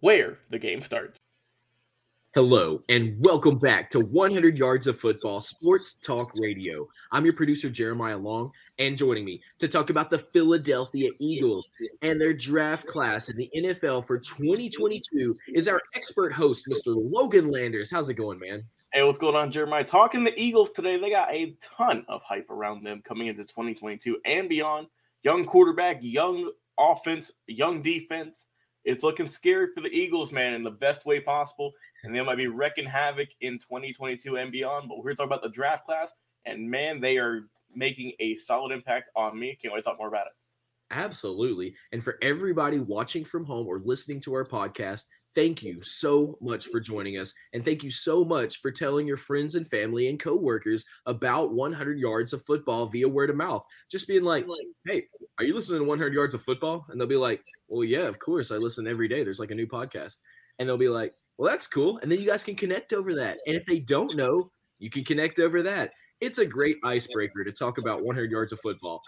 where the game starts. Hello, and welcome back to 100 Yards of Football Sports Talk Radio. I'm your producer, Jeremiah Long, and joining me to talk about the Philadelphia Eagles and their draft class in the NFL for 2022 is our expert host, Mr. Logan Landers. How's it going, man? Hey, what's going on, Jeremiah? Talking the Eagles today, they got a ton of hype around them coming into 2022 and beyond. Young quarterback, young offense, young defense it's looking scary for the Eagles, man, in the best way possible. And they might be wrecking havoc in 2022 and beyond. But we're here to talk about the draft class. And man, they are making a solid impact on me. Can't wait to talk more about it. Absolutely. And for everybody watching from home or listening to our podcast, thank you so much for joining us. And thank you so much for telling your friends and family and coworkers about 100 yards of football via word of mouth. Just being like, hey, are you listening to 100 yards of football? And they'll be like, well, yeah, of course. I listen every day. There's like a new podcast. And they'll be like, well, that's cool. And then you guys can connect over that. And if they don't know, you can connect over that. It's a great icebreaker to talk about 100 yards of football.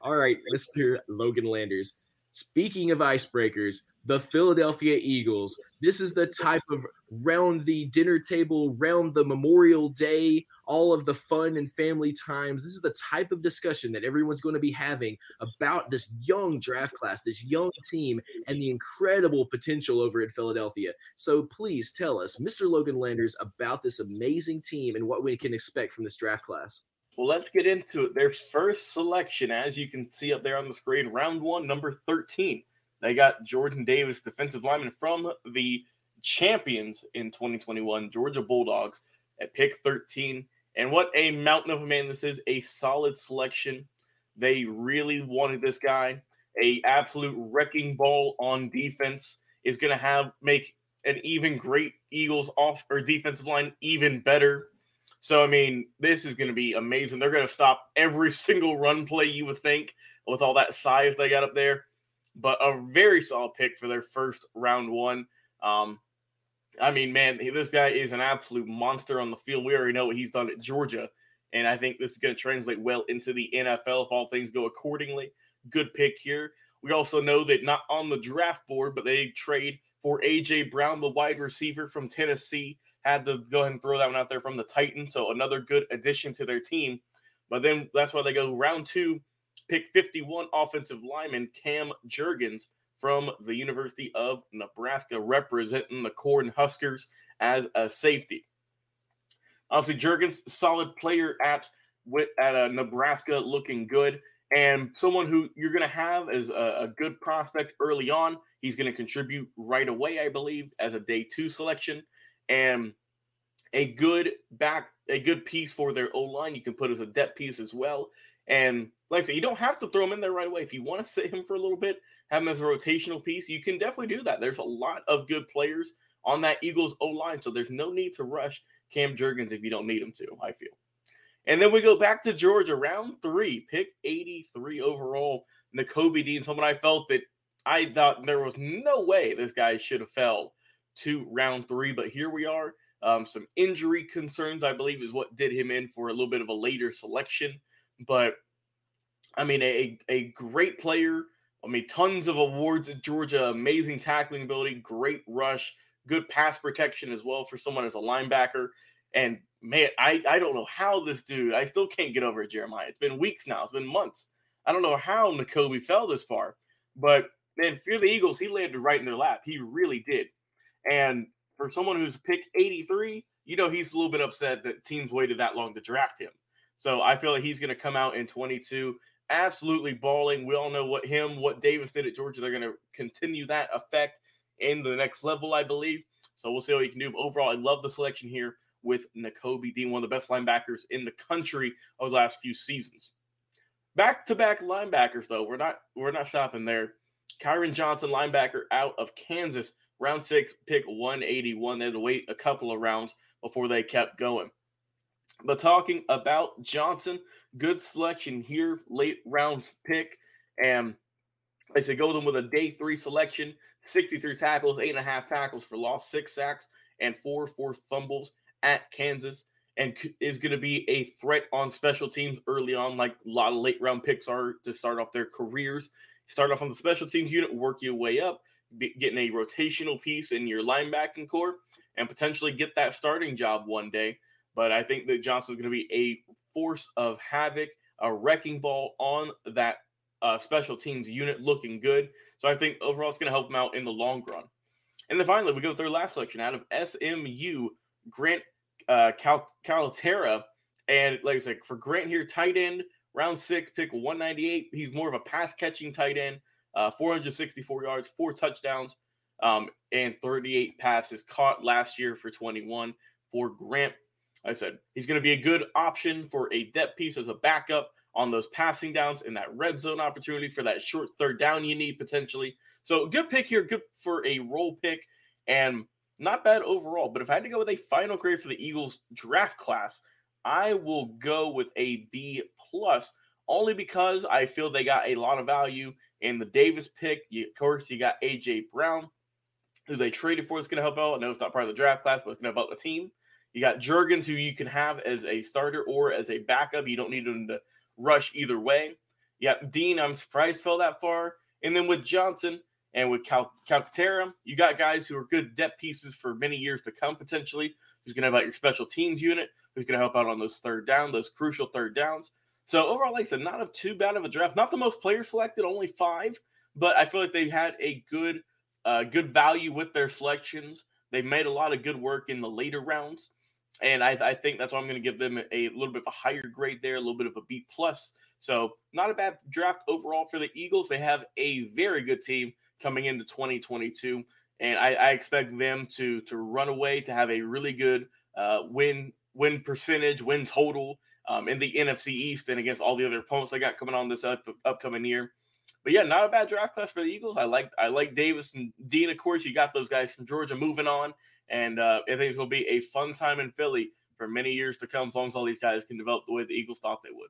All right, Mr. Logan Landers. Speaking of icebreakers, the Philadelphia Eagles. This is the type of round the dinner table, round the Memorial Day, all of the fun and family times. This is the type of discussion that everyone's going to be having about this young draft class, this young team, and the incredible potential over in Philadelphia. So please tell us, Mr. Logan Landers, about this amazing team and what we can expect from this draft class. Well, let's get into it. Their first selection, as you can see up there on the screen, round one, number 13 they got Jordan Davis, defensive lineman from the champions in 2021, Georgia Bulldogs, at pick 13. And what a mountain of a man this is, a solid selection. They really wanted this guy. A absolute wrecking ball on defense is going to have make an even great Eagles off or defensive line even better. So I mean, this is going to be amazing. They're going to stop every single run play you would think with all that size they got up there but a very solid pick for their first round one. Um, I mean, man, this guy is an absolute monster on the field. We already know what he's done at Georgia, and I think this is going to translate well into the NFL if all things go accordingly. Good pick here. We also know that not on the draft board, but they trade for AJ Brown, the wide receiver from Tennessee. Had to go ahead and throw that one out there from the Titans. So another good addition to their team. But then that's why they go round two pick 51 offensive lineman Cam Jurgens from the University of Nebraska, representing the Corn Huskers as a safety. Obviously, Jurgens, solid player at with at uh, Nebraska, looking good, and someone who you're going to have as a, a good prospect early on. He's going to contribute right away, I believe, as a day two selection, and a good back, a good piece for their O line. You can put as a depth piece as well. And like I said, you don't have to throw him in there right away. If you want to sit him for a little bit, have him as a rotational piece, you can definitely do that. There's a lot of good players on that Eagles O line, so there's no need to rush Cam Jurgens if you don't need him to, I feel. And then we go back to Georgia, round three, pick 83 overall. Nakobe Dean, someone I felt that I thought there was no way this guy should have fell to round three, but here we are. Um, some injury concerns, I believe, is what did him in for a little bit of a later selection. But I mean, a, a great player. I mean, tons of awards at Georgia, amazing tackling ability, great rush, good pass protection as well for someone as a linebacker. And man, I, I don't know how this dude, I still can't get over it, Jeremiah. It's been weeks now, it's been months. I don't know how Nakobe fell this far, but man, Fear the Eagles, he landed right in their lap. He really did. And for someone who's picked 83, you know, he's a little bit upset that teams waited that long to draft him. So I feel like he's going to come out in 22 absolutely balling. We all know what him, what Davis did at Georgia. They're going to continue that effect in the next level, I believe. So we'll see what he can do. But overall, I love the selection here with Nakobe Dean, one of the best linebackers in the country over the last few seasons. Back to back linebackers, though, we're not we're not stopping there. Kyron Johnson, linebacker out of Kansas, round six, pick 181. They had to wait a couple of rounds before they kept going. But talking about Johnson, good selection here, late rounds pick. And I say goes them with a day three selection, 63 tackles, eight and a half tackles for loss, six sacks, and four forced fumbles at Kansas. And is going to be a threat on special teams early on, like a lot of late round picks are to start off their careers. Start off on the special teams unit, work your way up, getting a rotational piece in your linebacking core, and potentially get that starting job one day. But I think that Johnson's going to be a force of havoc, a wrecking ball on that uh, special teams unit looking good. So I think overall it's going to help him out in the long run. And then finally, we go with their last selection out of SMU, Grant uh, Cal-. And like I said, for Grant here, tight end, round six, pick 198. He's more of a pass catching tight end, uh, 464 yards, four touchdowns, um, and 38 passes caught last year for 21 for Grant. I said he's going to be a good option for a depth piece as a backup on those passing downs in that red zone opportunity for that short third down you need potentially. So good pick here, good for a role pick, and not bad overall. But if I had to go with a final grade for the Eagles draft class, I will go with a B plus, only because I feel they got a lot of value in the Davis pick. You, of course, you got AJ Brown, who they traded for is going to help out. I know it's not part of the draft class, but it's going to help out the team. You got Jurgens, who you can have as a starter or as a backup. You don't need him to rush either way. Yeah, Dean, I'm surprised fell that far. And then with Johnson and with Cal- Calcaterra, you got guys who are good depth pieces for many years to come potentially. Who's going to help out your special teams unit? Who's going to help out on those third down, those crucial third downs? So overall, like I said, not a too bad of a draft. Not the most players selected, only five, but I feel like they've had a good, uh, good value with their selections. They've made a lot of good work in the later rounds and I, I think that's why I'm going to give them a, little bit of a higher grade there, a little bit of a B plus. So not a bad draft overall for the Eagles. They have a very good team coming into 2022, and I, I expect them to to run away to have a really good uh, win win percentage, win total um, in the NFC East and against all the other opponents they got coming on this up, upcoming year. But yeah, not a bad draft class for the Eagles. I like I like Davis and Dean. Of course, you got those guys from Georgia moving on, and uh, I think it's going to be a fun time in Philly for many years to come, as long as all these guys can develop the way the Eagles thought they would.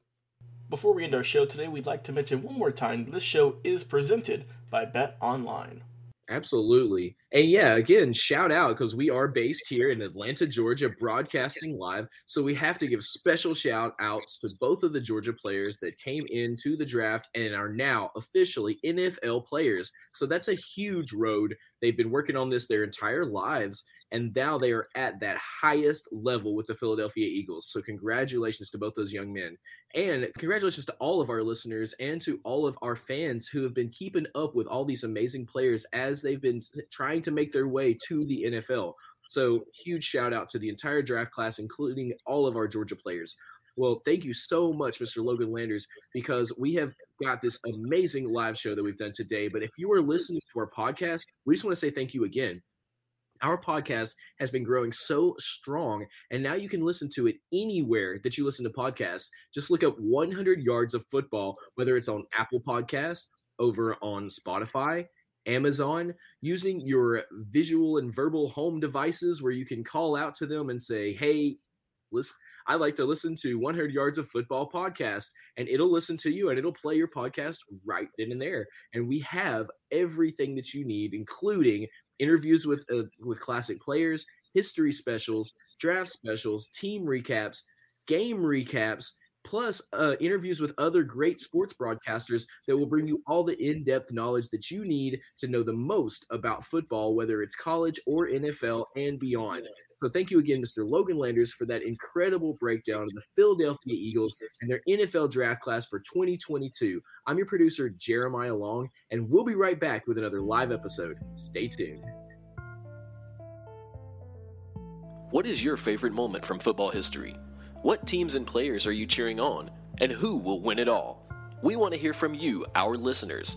Before we end our show today, we'd like to mention one more time this show is presented by Bet Online. Absolutely. And yeah, again, shout out because we are based here in Atlanta, Georgia, broadcasting live. So we have to give special shout outs to both of the Georgia players that came into the draft and are now officially NFL players. So that's a huge road. They've been working on this their entire lives, and now they are at that highest level with the Philadelphia Eagles. So congratulations to both those young men. And congratulations to all of our listeners and to all of our fans who have been keeping up with all these amazing players as they've been trying to make their way to the NFL. So, huge shout out to the entire draft class, including all of our Georgia players. Well, thank you so much, Mr. Logan Landers, because we have got this amazing live show that we've done today. But if you are listening to our podcast, we just want to say thank you again our podcast has been growing so strong, and now you can listen to it anywhere that you listen to podcasts. Just look up 100 Yards of Football, whether it's on Apple Podcasts, over on Spotify, Amazon, using your visual and verbal home devices where you can call out to them and say, hey, listen, I like to listen to 100 Yards of Football podcast, and it'll listen to you and it'll play your podcast right then and there. And we have everything that you need, including interviews with uh, with classic players, history specials, draft specials, team recaps, game recaps, plus uh, interviews with other great sports broadcasters that will bring you all the in depth knowledge that you need to know the most about football, whether it's college or NFL and beyond. So thank you again, Mr. Logan Landers, for that incredible breakdown of the Philadelphia Eagles and their NFL draft class for 2022. I'm your producer, Jeremiah Long, and we'll be right back with another live episode. Stay tuned. What is your favorite moment from football history? What teams and players are you cheering on? And who will win it all? We want to hear from you, our listeners.